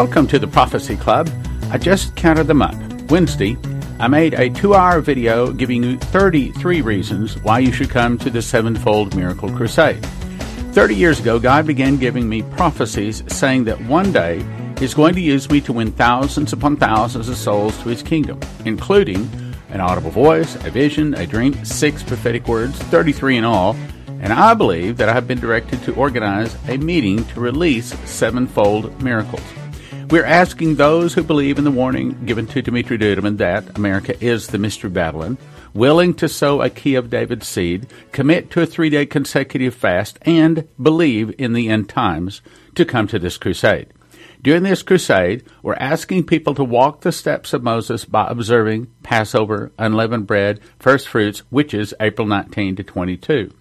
Welcome to the Prophecy Club. I just counted them up. Wednesday, I made a two hour video giving you 33 reasons why you should come to the Sevenfold Miracle Crusade. 30 years ago, God began giving me prophecies saying that one day He's going to use me to win thousands upon thousands of souls to His kingdom, including an audible voice, a vision, a dream, six prophetic words, 33 in all, and I believe that I have been directed to organize a meeting to release sevenfold miracles. We're asking those who believe in the warning given to Dimitri Duduman that America is the Mystery Babylon, willing to sow a key of David's seed, commit to a three day consecutive fast, and believe in the end times to come to this crusade. During this crusade, we're asking people to walk the steps of Moses by observing Passover, unleavened bread, first fruits, which is April 19 to 22.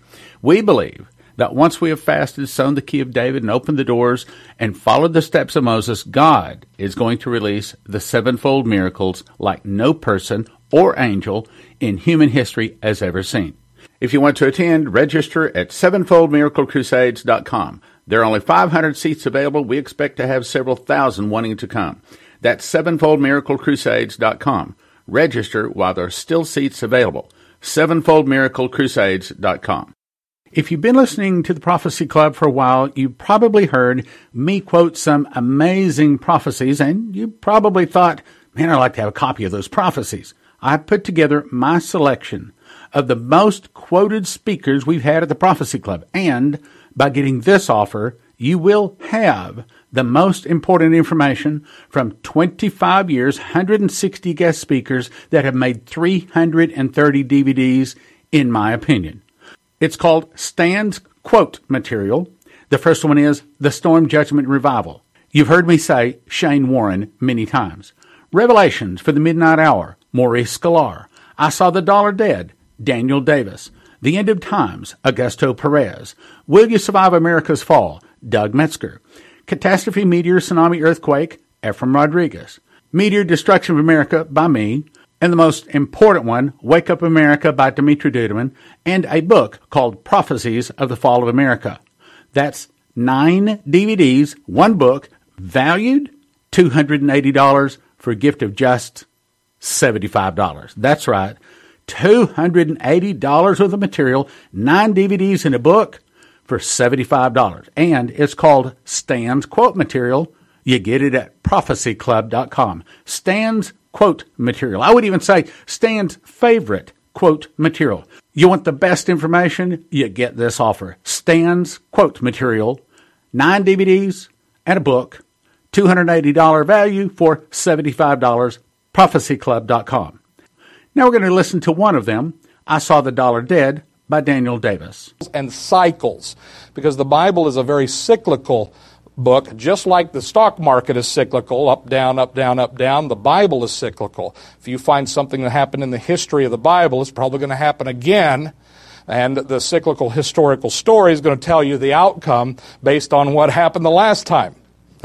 We believe that once we have fasted, sown the key of David, and opened the doors, and followed the steps of Moses, God is going to release the sevenfold miracles like no person or angel in human history has ever seen. If you want to attend, register at sevenfoldmiraclecrusades.com. There are only 500 seats available. We expect to have several thousand wanting to come. That's sevenfoldmiraclecrusades.com. Register while there are still seats available. sevenfoldmiraclecrusades.com. If you've been listening to the Prophecy Club for a while, you probably heard me quote some amazing prophecies, and you probably thought, man, I'd like to have a copy of those prophecies. I put together my selection of the most quoted speakers we've had at the Prophecy Club, and by getting this offer, you will have the most important information from 25 years, 160 guest speakers that have made 330 DVDs, in my opinion. It's called Stan's Quote Material. The first one is The Storm Judgment Revival. You've heard me say Shane Warren many times. Revelations for the Midnight Hour, Maurice Sklar. I Saw the Dollar Dead, Daniel Daves. The End of Times, Augusto Perez. Will You Survive America's Fall, Doug Metzger. Catastrophe Meteor Tsunami Earthquake, Ephraim Rodriguez. Meteor Destruction of America by me and the most important one, Wake Up America by Dimitri Duduman, and a book called Prophecies of the Fall of America. That's nine DVDs, one book, valued $280 for a gift of just $75. That's right. $280 worth of material, nine DVDs and a book for $75. And it's called Stan's Quote Material. You get it at prophecyclub.com. Stan's quote material. I would even say Stan's favorite quote material. You want the best information? You get this offer. Stan's quote material, nine DVDs and a book, $280 value for $75, prophecyclub.com. Now we're going to listen to one of them. I Saw the Dollar Dead by Daniel Daves. And cycles, because the Bible is a very cyclical book, just like the stock market is cyclical, up, down, up, down, up, down, the Bible is cyclical. If you find something that happened in the history of the Bible, it's probably going to happen again. And the cyclical historical story is going to tell you the outcome based on what happened the last time.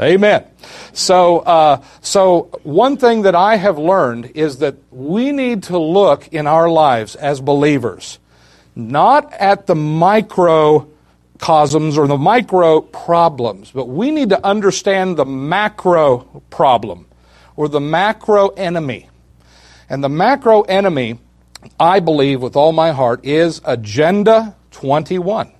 Amen. So, uh, so one thing that I have learned is that we need to look in our lives as believers, not at the micro cosms or the micro problems, but we need to understand the macro problem or the macro enemy. And the macro enemy, I believe with all my heart, is Agenda 21.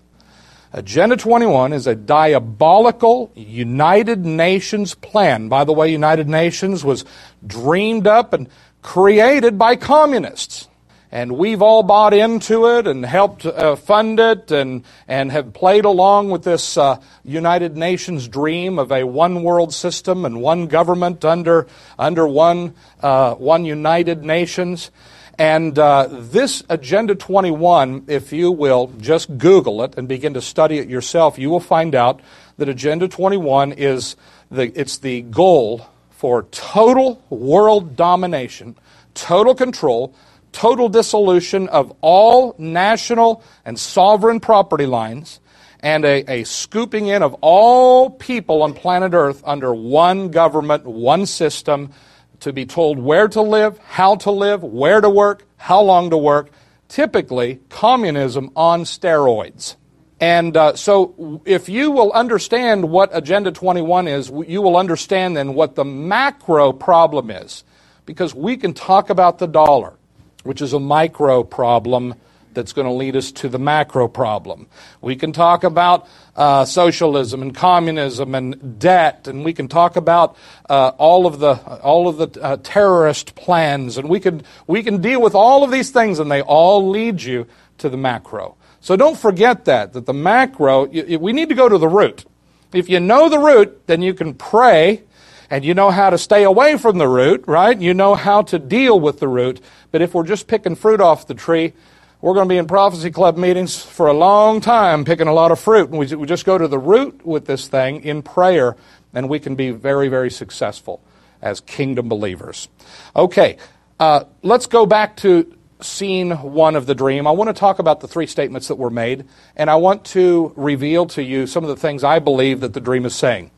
Agenda 21 is a diabolical United Nations plan. By the way, United Nations was dreamed up and created by communists and we've all bought into it and helped uh, fund it and, and have played along with this uh, United Nations dream of a one world system and one government under, under one, uh, one United Nations. And uh, this Agenda 21, if you will just Google it and begin to study it yourself, you will find out that Agenda 21 is the, it's the goal for total world domination, total control, total dissolution of all national and sovereign property lines and a, a, scooping in of all people on planet Earth under one government, one system, to be told where to live, how to live, where to work, how long to work. Typically, communism on steroids. And uh, so, if you will understand what Agenda 21 is, you will understand then what the macro problem is. Because we can talk about the dollar, which is a micro problem that's going to lead us to the macro problem. We can talk about uh, socialism and communism and debt, and we can talk about uh, all of the all of the uh, terrorist plans, and we can we can deal with all of these things, and they all lead you to the macro. So don't forget that, that the macro, we need to go to the root. If you know the root, then you can pray and you know how to stay away from the root, right? You know how to deal with the root. But if we're just picking fruit off the tree, we're going to be in Prophecy Club meetings for a long time picking a lot of fruit. And we, just go to the root with this thing in prayer, and we can be very, very successful as kingdom believers. Okay, uh, let's go back to scene one of the dream, I want to talk about the three statements that were made, and I want to reveal to you some of the things I believe that the dream is saying.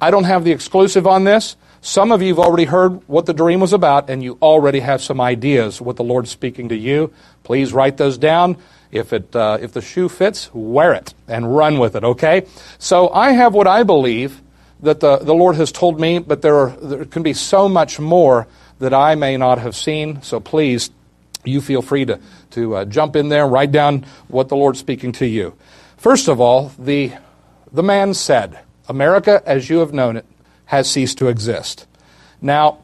I don't have the exclusive on this. Some of you have already heard what the dream was about, and you already have some ideas what the Lord's speaking to you. Please write those down. If, it, uh, if the shoe fits, wear it and run with it, okay? So I have what I believe that the, the Lord has told me, but there, are, there can be so much more that I may not have seen. So please you feel free to, to uh, jump in there and write down what the Lord's speaking to you. First of all, the, the man said, America, as you have known it, has ceased to exist. Now,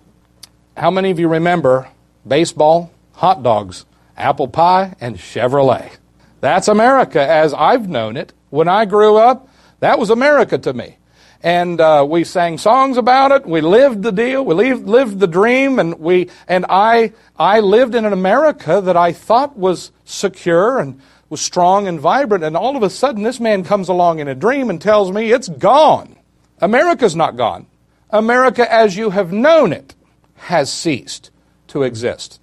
how many of you remember baseball, hot dogs, apple pie, and Chevrolet? That's America as I've known it. When I grew up, that was America to me and uh, we sang songs about it. We lived the deal. We lived, lived the dream, and we and I I lived in an America that I thought was secure and was strong and vibrant. And all of a sudden, this man comes along in a dream and tells me it's gone. America's not gone. America, as you have known it, has ceased to exist.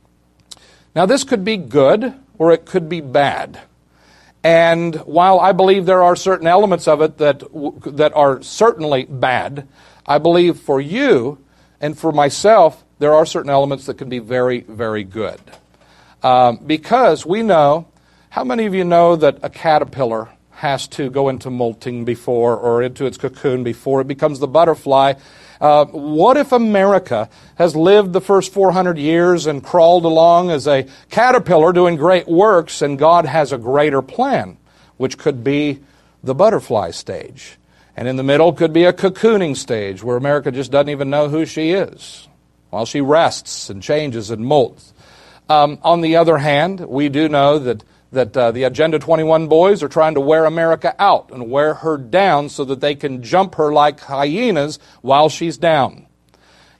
Now, this could be good or it could be bad. And while I believe there are certain elements of it that, that are certainly bad, I believe for you and for myself, there are certain elements that can be very, very good. Um, because we know, how many of you know that a caterpillar has to go into molting before or into its cocoon before it becomes the butterfly? Uh, what if America has lived the first 400 years and crawled along as a caterpillar doing great works, and God has a greater plan, which could be the butterfly stage? And in the middle could be a cocooning stage where America just doesn't even know who she is while she rests and changes and molts. Um, on the other hand, we do know that that uh, the Agenda 21 boys are trying to wear America out and wear her down so that they can jump her like hyenas while she's down.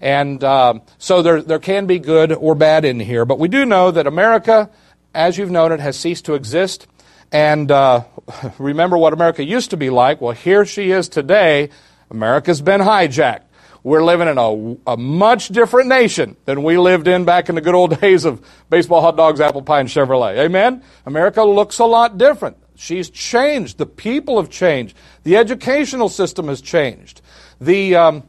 And uh, so there, there can be good or bad in here. But we do know that America, as you've noted, has ceased to exist. And uh, remember what America used to be like? Well, here she is today. America's been hijacked. We're living in a, a much different nation than we lived in back in the good old days of baseball, hot dogs, apple pie, and Chevrolet. Amen? America looks a lot different. She's changed. The people have changed. The educational system has changed. The, um,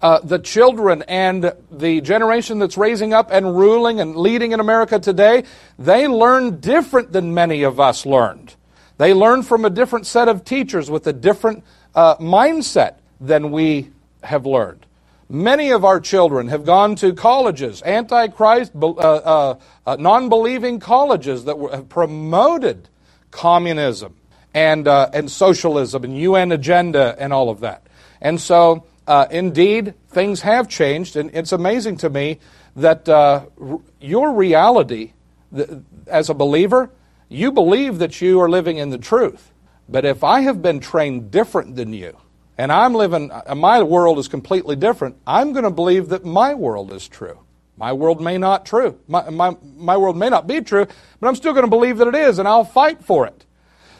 uh, the children and the generation that's raising up and ruling and leading in America today, they learn different than many of us learned. They learn from a different set of teachers with a different uh, mindset than we have learned. Many of our children have gone to colleges, antichrist, uh, uh, uh, non believing colleges that were, have promoted communism and, uh, and socialism and UN agenda and all of that. And so, uh, indeed, things have changed, and it's amazing to me that uh, your reality as a believer, you believe that you are living in the truth. But if I have been trained different than you, and I'm living, uh, my world is completely different, I'm going to believe that my world is true. My world may not true. My, my, my world may not be true, but I'm still going to believe that it is, and I'll fight for it.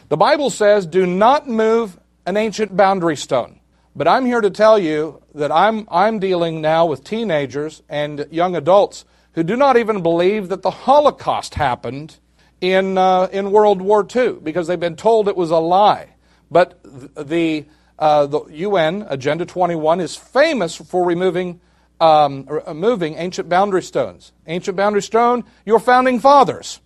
The Bible says, do not move an ancient boundary stone. But I'm here to tell you that I'm, I'm dealing now with teenagers and young adults who do not even believe that the Holocaust happened in, uh, in World War II because they've been told it was a lie. But the, uh, the UN Agenda 21 is famous for removing um, moving ancient boundary stones. Ancient boundary stone, your founding fathers,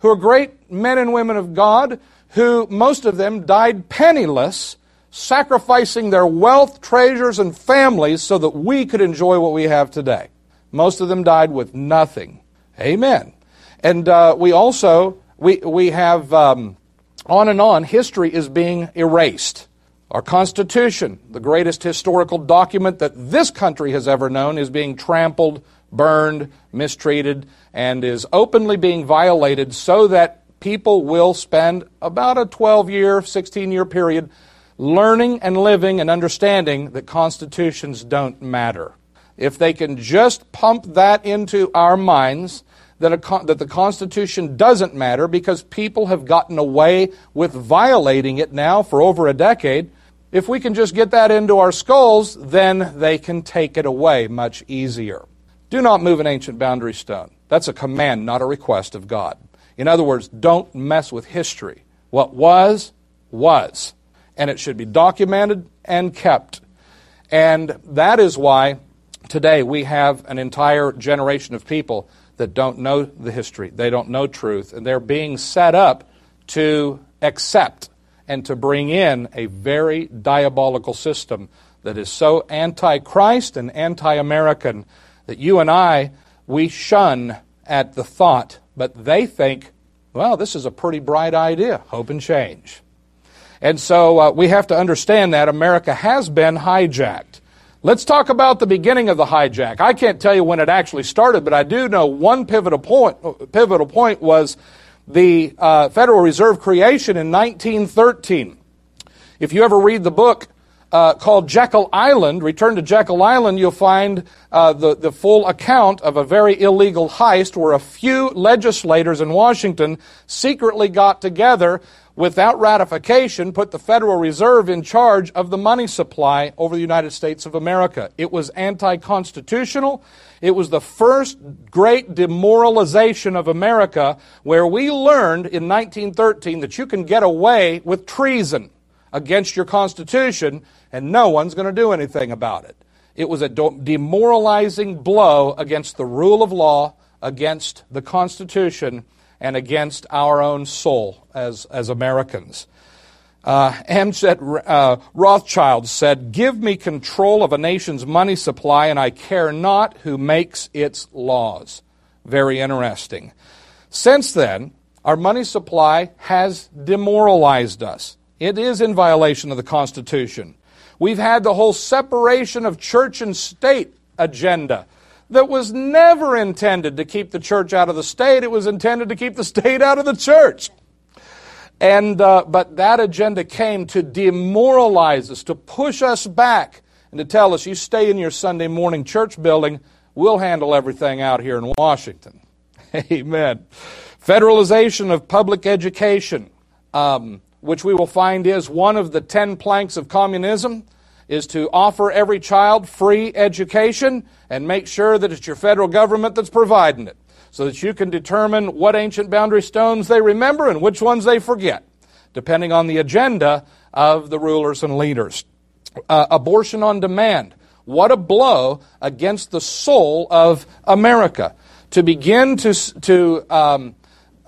who are great men and women of God, who, most of them, died penniless, sacrificing their wealth, treasures, and families so that we could enjoy what we have today. Most of them died with nothing. Amen. And uh, we also, we, we have, um, on and on, history is being erased. Our Constitution, the greatest historical document that this country has ever known, is being trampled, burned, mistreated, and is openly being violated so that people will spend about a 12 year, 16 year period learning and living and understanding that constitutions don't matter. If they can just pump that into our minds, that, that the Constitution doesn't matter because people have gotten away with violating it now for over a decade, if we can just get that into our skulls, then they can take it away much easier. Do not move an ancient boundary stone. That's a command, not a request of God. In other words, don't mess with history. What was, was. And it should be documented and kept. And that is why today we have an entire generation of people that don't know the history. They don't know truth. And they're being set up to accept and to bring in a very diabolical system that is so anti Christ and anti American that you and I, we shun at the thought, but they think, well, this is a pretty bright idea. Hope and change. And so uh, we have to understand that America has been hijacked. Let's talk about the beginning of the hijack. I can't tell you when it actually started, but I do know one pivotal point, pivotal point was the uh, Federal Reserve creation in 1913. If you ever read the book uh, called Jekyll Island. Return to Jekyll Island, you'll find uh, the, the full account of a very illegal heist where a few legislators in Washington secretly got together without ratification, put the Federal Reserve in charge of the money supply over the United States of America. It was anti constitutional. It was the first great demoralization of America where we learned in 1913 that you can get away with treason against your Constitution and no one's going to do anything about it. It was a demoralizing blow against the rule of law, against the Constitution, and against our own soul as, as Americans. Uh, uh, Rothschild said, Give me control of a nation's money supply, and I care not who makes its laws. Very interesting. Since then, our money supply has demoralized us. It is in violation of the Constitution. We've had the whole separation of church and state agenda that was never intended to keep the church out of the state. It was intended to keep the state out of the church. And, uh, but that agenda came to demoralize us, to push us back, and to tell us, you stay in your Sunday morning church building, we'll handle everything out here in Washington. Amen. Federalization of public education. Um, which we will find is one of the ten planks of communism, is to offer every child free education and make sure that it's your federal government that's providing it so that you can determine what ancient boundary stones they remember and which ones they forget, depending on the agenda of the rulers and leaders. Uh, abortion on demand. What a blow against the soul of America. To begin to, to um,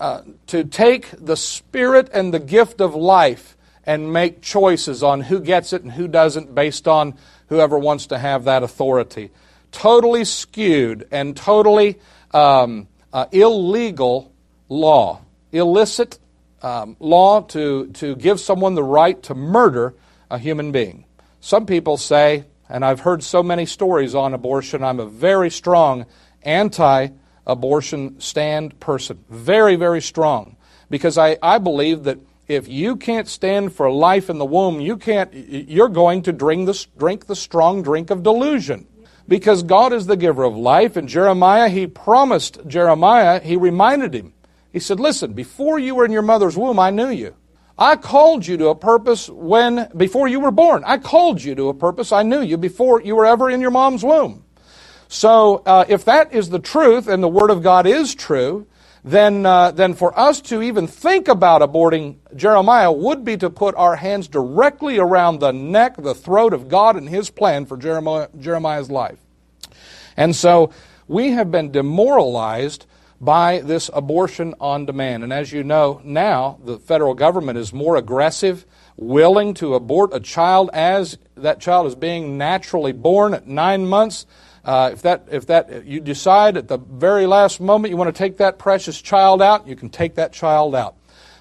uh, to take the spirit and the gift of life and make choices on who gets it and who doesn't based on whoever wants to have that authority. Totally skewed and totally um, uh, illegal law, illicit um, law to, to give someone the right to murder a human being. Some people say, and I've heard so many stories on abortion, I'm a very strong anti abortion stand person. Very, very strong. Because I, I believe that if you can't stand for life in the womb, you can't, you're going to drink the, drink the strong drink of delusion. Because God is the giver of life. And Jeremiah, he promised Jeremiah, he reminded him. He said, Listen, before you were in your mother's womb, I knew you. I called you to a purpose when, before you were born. I called you to a purpose. I knew you before you were ever in your mom's womb. So, uh, if that is the truth and the Word of God is true, then, uh, then for us to even think about aborting Jeremiah would be to put our hands directly around the neck, the throat of God and His plan for Jeremiah, Jeremiah's life. And so we have been demoralized by this abortion on demand. And as you know, now the federal government is more aggressive, willing to abort a child as that child is being naturally born at nine months. Uh, if that if that you decide at the very last moment you want to take that precious child out, you can take that child out.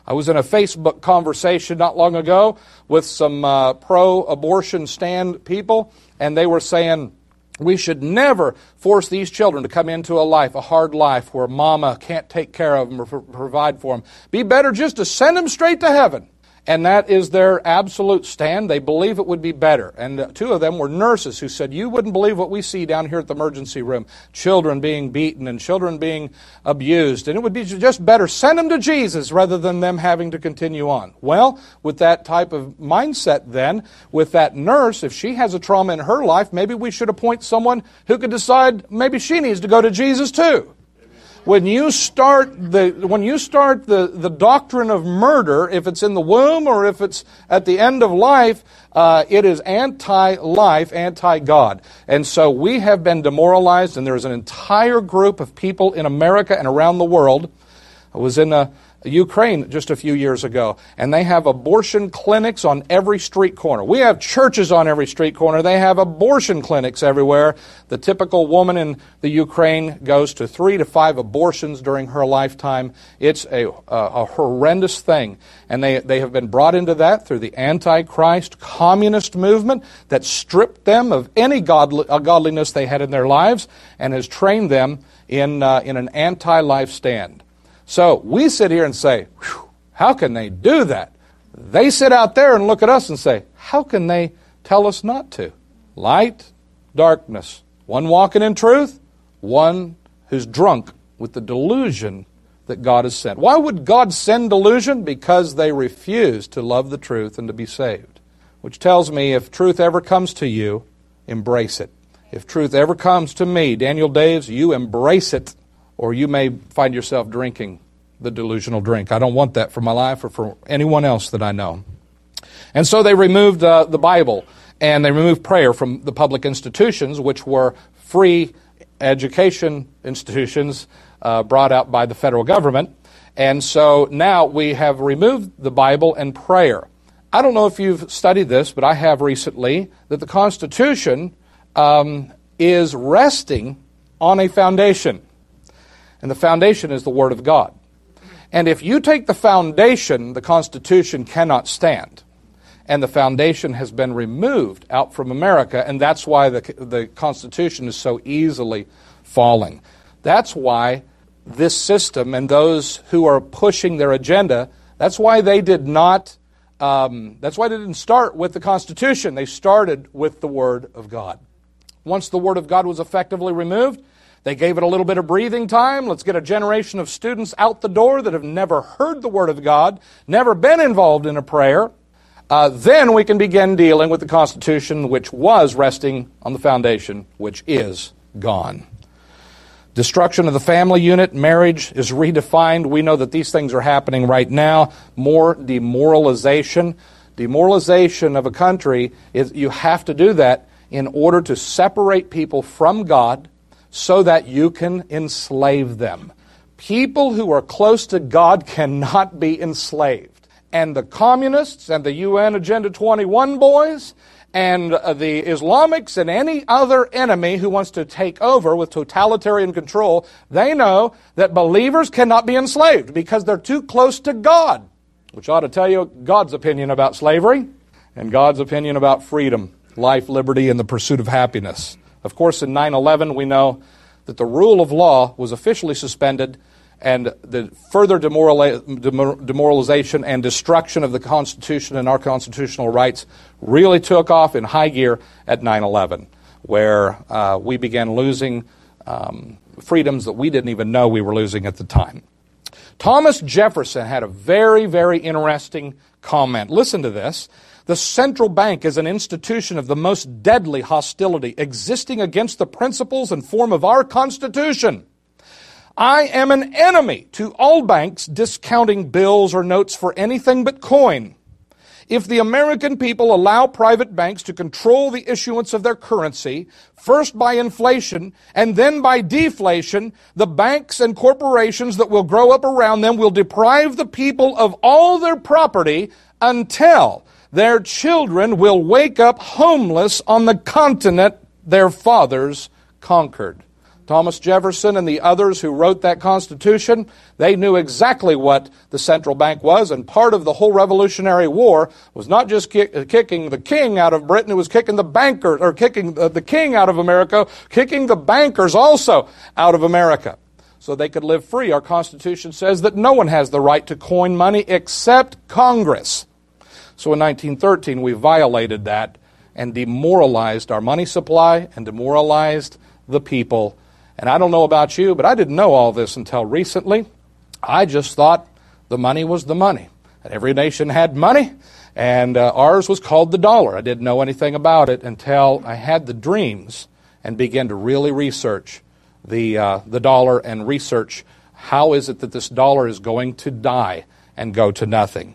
I was in a Facebook conversation not long ago with some uh, pro-abortion stand people, and they were saying we should never force these children to come into a life, a hard life, where mama can't take care of them or provide for them. Be better just to send them straight to heaven. And that is their absolute stand. They believe it would be better. And two of them were nurses who said, You wouldn't believe what we see down here at the emergency room children being beaten and children being abused. And it would be just better send them to Jesus rather than them having to continue on. Well, with that type of mindset, then, with that nurse, if she has a trauma in her life, maybe we should appoint someone who could decide maybe she needs to go to Jesus too when you start the when you start the, the doctrine of murder, if it's in the womb or if it's at the end of life, uh, it is anti-life, anti-God. And so we have been demoralized, and there's an entire group of people in America and around the world. I was in a Ukraine just a few years ago, and they have abortion clinics on every street corner. We have churches on every street corner. They have abortion clinics everywhere. The typical woman in the Ukraine goes to three to five abortions during her lifetime. It's a, a, a horrendous thing. And they, they have been brought into that through the Antichrist communist movement that stripped them of any godly, uh, godliness they had in their lives and has trained them in, uh, in an anti life stand. So we sit here and say, how can they do that? They sit out there and look at us and say, how can they tell us not to? Light, darkness. One walking in truth, one who's drunk with the delusion that God has sent. Why would God send delusion? Because they refuse to love the truth and to be saved. Which tells me if truth ever comes to you, embrace it. If truth ever comes to me, Daniel Daves, you embrace it or you may find yourself drinking the delusional drink. I don't want that for my life or for anyone else that I know. And so they removed uh, the Bible and they removed prayer from the public institutions, which were free education institutions uh, brought out by the federal government. And so now we have removed the Bible and prayer. I don't know if you've studied this, but I have recently, that the Constitution um, is resting on a foundation. And the foundation is the Word of God. And if you take the foundation, the Constitution cannot stand. And the foundation has been removed out from America, and that's why the, the Constitution is so easily falling. That's why this system and those who are pushing their agenda, that's why they did not, um, that's why they didn't start with the Constitution. They started with the Word of God. Once the Word of God was effectively removed, they gave it a little bit of breathing time. Let's get a generation of students out the door that have never heard the Word of God, never been involved in a prayer. Uh, then we can begin dealing with the Constitution, which was resting on the foundation, which is gone. Destruction of the family unit, marriage is redefined. We know that these things are happening right now. More demoralization. Demoralization of a country is you have to do that in order to separate people from God so that you can enslave them. People who are close to God cannot be enslaved. And the communists and the UN Agenda 21 boys and uh, the Islamics and any other enemy who wants to take over with totalitarian control, they know that believers cannot be enslaved because they're too close to God, which ought to tell you God's opinion about slavery and God's opinion about freedom, life, liberty, and the pursuit of happiness. Of course, in 9 11, we know that the rule of law was officially suspended and the further demoralization and destruction of the Constitution and our constitutional rights really took off in high gear at 9 11, where uh, we began losing um, freedoms that we didn't even know we were losing at the time. Thomas Jefferson had a very, very interesting comment. Listen to this. The central bank is an institution of the most deadly hostility existing against the principles and form of our Constitution. I am an enemy to all banks discounting bills or notes for anything but coin. if the American people allow private banks to control the issuance of their currency, first by inflation and then by deflation, the banks and corporations that will grow up around them will deprive the people of all their property until their children will wake up homeless on the continent their fathers conquered. Thomas Jefferson and the others who wrote that Constitution, they knew exactly what the central bank was, and part of the whole Revolutionary War was not just kick, uh, kicking the king out of Britain, it was kicking the bankers, or kicking the, the king out of America, kicking the bankers also out of America so they could live free. Our Constitution says that no one has the right to coin money except Congress. So in 1913, we violated that and demoralized our money supply and demoralized the people and I don't know about you, but I didn't know all this until recently. I just thought the money was the money. And every nation had money, and uh, ours was called the dollar. I didn't know anything about it until I had the dreams and began to really research the, uh, the dollar and research how is it that this dollar is going to die and go to nothing.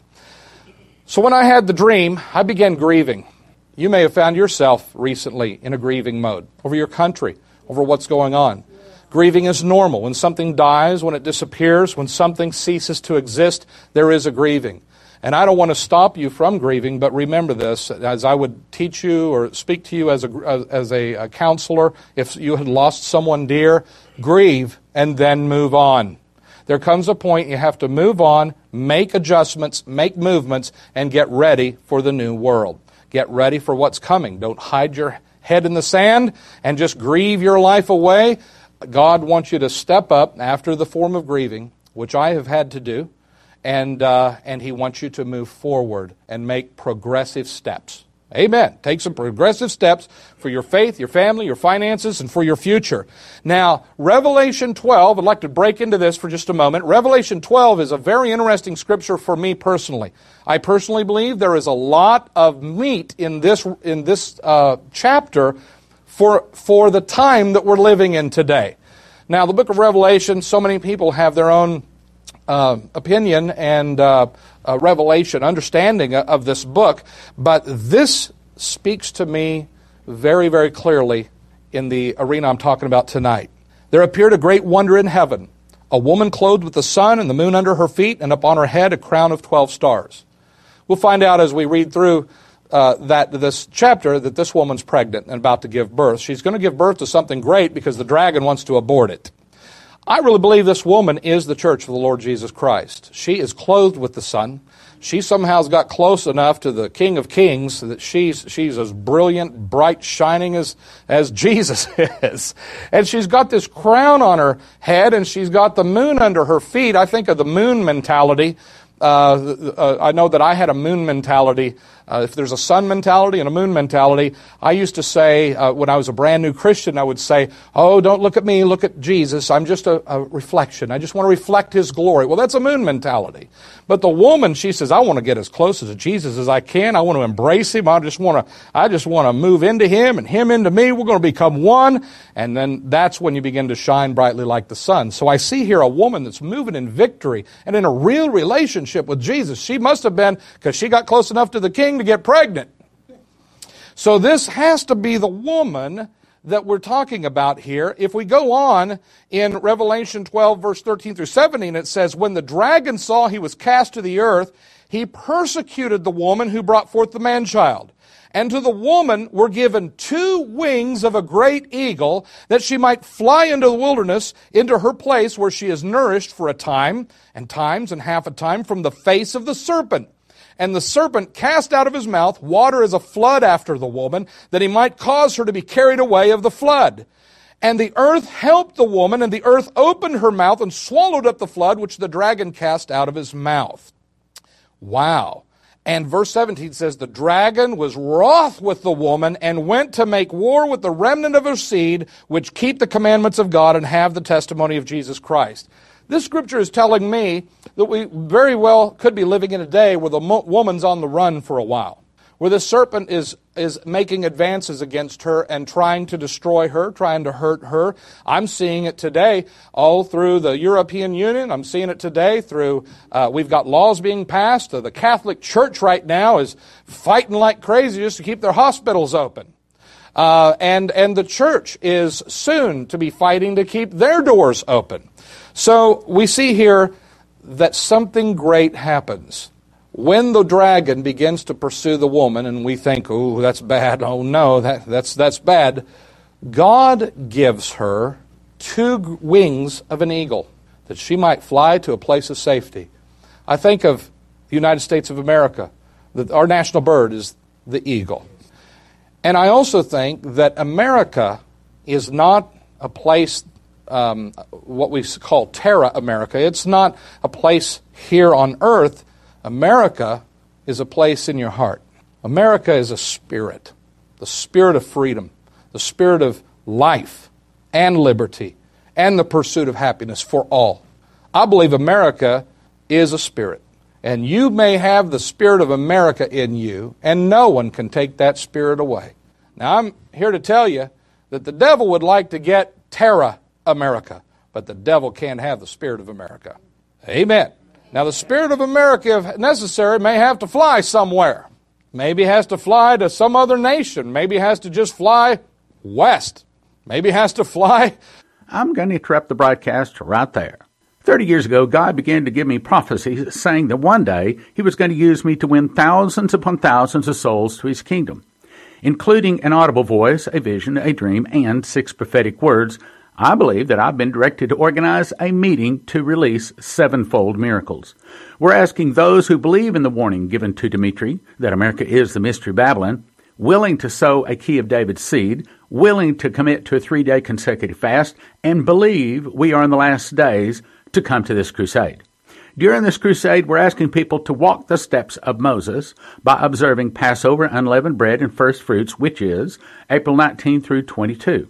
So when I had the dream, I began grieving. You may have found yourself recently in a grieving mode over your country, over what's going on. Grieving is normal. When something dies, when it disappears, when something ceases to exist, there is a grieving. And I don't want to stop you from grieving, but remember this as I would teach you or speak to you as a, as a, counselor, if you had lost someone dear, grieve and then move on. There comes a point you have to move on, make adjustments, make movements, and get ready for the new world. Get ready for what's coming. Don't hide your head in the sand and just grieve your life away. God wants you to step up after the form of grieving, which I have had to do, and, uh, and He wants you to move forward and make progressive steps. Amen. Take some progressive steps for your faith, your family, your finances, and for your future. Now, Revelation 12, I'd like to break into this for just a moment. Revelation 12 is a very interesting scripture for me personally. I personally believe there is a lot of meat in this, in this uh, chapter for, for the time that we're living in today. Now, the book of Revelation, so many people have their own uh, opinion and uh, uh, revelation, understanding of this book, but this speaks to me very, very clearly in the arena I'm talking about tonight. There appeared a great wonder in heaven a woman clothed with the sun and the moon under her feet, and upon her head a crown of 12 stars. We'll find out as we read through uh, that this chapter that this woman's pregnant and about to give birth. She's going to give birth to something great because the dragon wants to abort it. I really believe this woman is the church of the Lord Jesus Christ. She is clothed with the sun. She somehow has got close enough to the King of Kings that she's, she's as brilliant, bright, shining as, as Jesus is. And she's got this crown on her head and she's got the moon under her feet. I think of the moon mentality. Uh, uh, I know that I had a moon mentality uh, if there's a sun mentality and a moon mentality, I used to say, when I was a brand new Christian, I would say, Oh, don't look at me, look at Jesus. I'm just a, a reflection. I just want to reflect His glory. Well, that's a moon mentality. But the woman, she says, I want to get as close to Jesus as I can. I want to embrace Him. I just want to, I just want to move into Him and Him into me. We're going to become one. And then that's when you begin to shine brightly like the sun. So I see here a woman that's moving in victory and in a real relationship with Jesus. She must have been, because she got close enough to the King to get pregnant. So this has to be the woman that we're talking about here. If we go on in Revelation 12, verse 13 through 17, it says, When the dragon saw he was cast to the earth, he persecuted the woman who brought forth the man child. And to the woman were given two wings of a great eagle, that she might fly into the wilderness, into her place where she is nourished for a time, and times and half a time from the face of the serpent. And the serpent cast out of his mouth water as a flood after the woman, that he might cause her to be carried away of the flood. And the earth helped the woman, and the earth opened her mouth and swallowed up the flood which the dragon cast out of his mouth. Wow. And verse 17 says, The dragon was wroth with the woman and went to make war with the remnant of her seed, which keep the commandments of God and have the testimony of Jesus Christ. This scripture is telling me that we very well could be living in a day where the woman's on the run for a while, where the serpent is, is making advances against her and trying to destroy her, trying to hurt her. I'm seeing it today all through the European Union. I'm seeing it today through, uh, we've got laws being passed. The Catholic Church right now is fighting like crazy just to keep their hospitals open. Uh, and, and the church is soon to be fighting to keep their doors open. So we see here that something great happens when the dragon begins to pursue the woman, and we think, oh, that's bad, oh no, that, that's, that's bad, God gives her two wings of an eagle that she might fly to a place of safety. I think of the United States of America, that our national bird is the eagle. And I also think that America is not a place, um, what we call Terra America. It's not a place here on earth America is a place in your heart. America is a spirit, the spirit of freedom, the spirit of life and liberty, and the pursuit of happiness for all. I believe America is a spirit. And you may have the spirit of America in you, and no one can take that spirit away. Now, I'm here to tell you that the devil would like to get Terra America, but the devil can't have the spirit of America. Amen. Now, the Spirit of America, if necessary, may have to fly somewhere. Maybe has to fly to some other nation. Maybe has to just fly west. Maybe has to fly. I'm going to interrupt the broadcast right there. Thirty years ago, God began to give me prophecies saying that one day He was going to use me to win thousands upon thousands of souls to His kingdom, including an audible voice, a vision, a dream, and six prophetic words I believe that I've been directed to organize a meeting to release sevenfold miracles. We're asking those who believe in the warning given to Dimitri that America is the mystery Babylon, willing to sow a key of David's seed, willing to commit to a three day consecutive fast, and believe we are in the last days to come to this crusade. During this crusade, we're asking people to walk the steps of Moses by observing Passover, unleavened bread, and first fruits, which is April 19 through 22.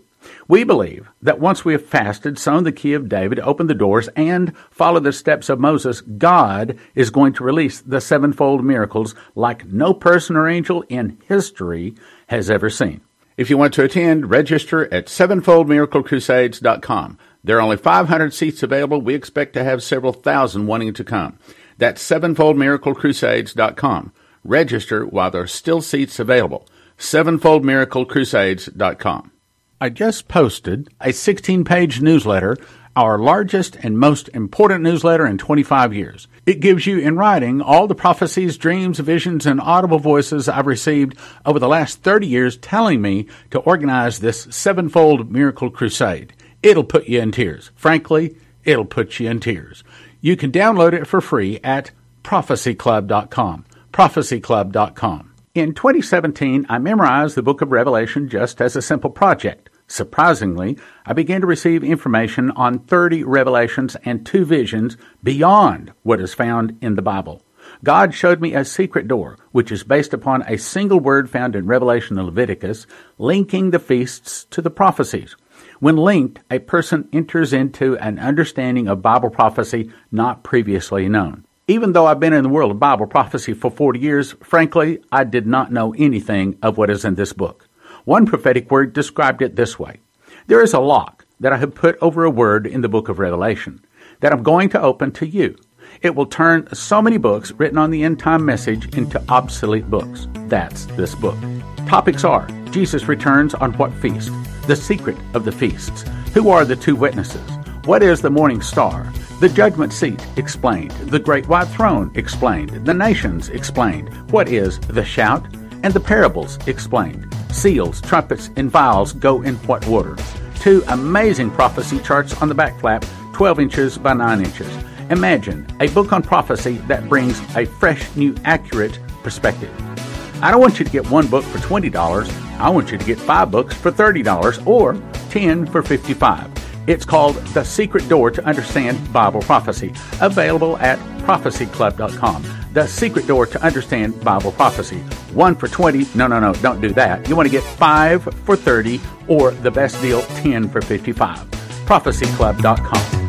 We believe that once we have fasted, sown the key of David, opened the doors, and followed the steps of Moses, God is going to release the sevenfold miracles like no person or angel in history has ever seen. If you want to attend, register at sevenfoldmiraclecrusades.com. There are only 500 seats available. We expect to have several thousand wanting to come. That's sevenfoldmiraclecrusades.com. Register while there are still seats available. sevenfoldmiraclecrusades.com. I just posted a 16 page newsletter, our largest and most important newsletter in 25 years. It gives you in writing all the prophecies, dreams, visions, and audible voices I've received over the last 30 years telling me to organize this sevenfold miracle crusade. It'll put you in tears. Frankly, it'll put you in tears. You can download it for free at prophecyclub.com. Prophecyclub.com. In 2017, I memorized the book of Revelation just as a simple project. Surprisingly, I began to receive information on 30 revelations and two visions beyond what is found in the Bible. God showed me a secret door, which is based upon a single word found in Revelation and Leviticus, linking the feasts to the prophecies. When linked, a person enters into an understanding of Bible prophecy not previously known. Even though I've been in the world of Bible prophecy for 40 years, frankly, I did not know anything of what is in this book. One prophetic word described it this way There is a lock that I have put over a word in the book of Revelation that I'm going to open to you. It will turn so many books written on the end time message into obsolete books. That's this book. Topics are Jesus returns on what feast? The secret of the feasts. Who are the two witnesses? What is the morning star? The judgment seat explained. The great white throne explained. The nations explained. What is the shout? And the parables explained. Seals, trumpets, and vials go in what order? Two amazing prophecy charts on the back flap, 12 inches by 9 inches. Imagine a book on prophecy that brings a fresh, new, accurate perspective. I don't want you to get one book for $20. I want you to get five books for $30 or 10 for 55 it's called The Secret Door to Understand Bible Prophecy, available at prophecyclub.com. The Secret Door to Understand Bible Prophecy. One for 20. No, no, no, don't do that. You want to get five for 30 or the best deal, 10 for 55. prophecyclub.com.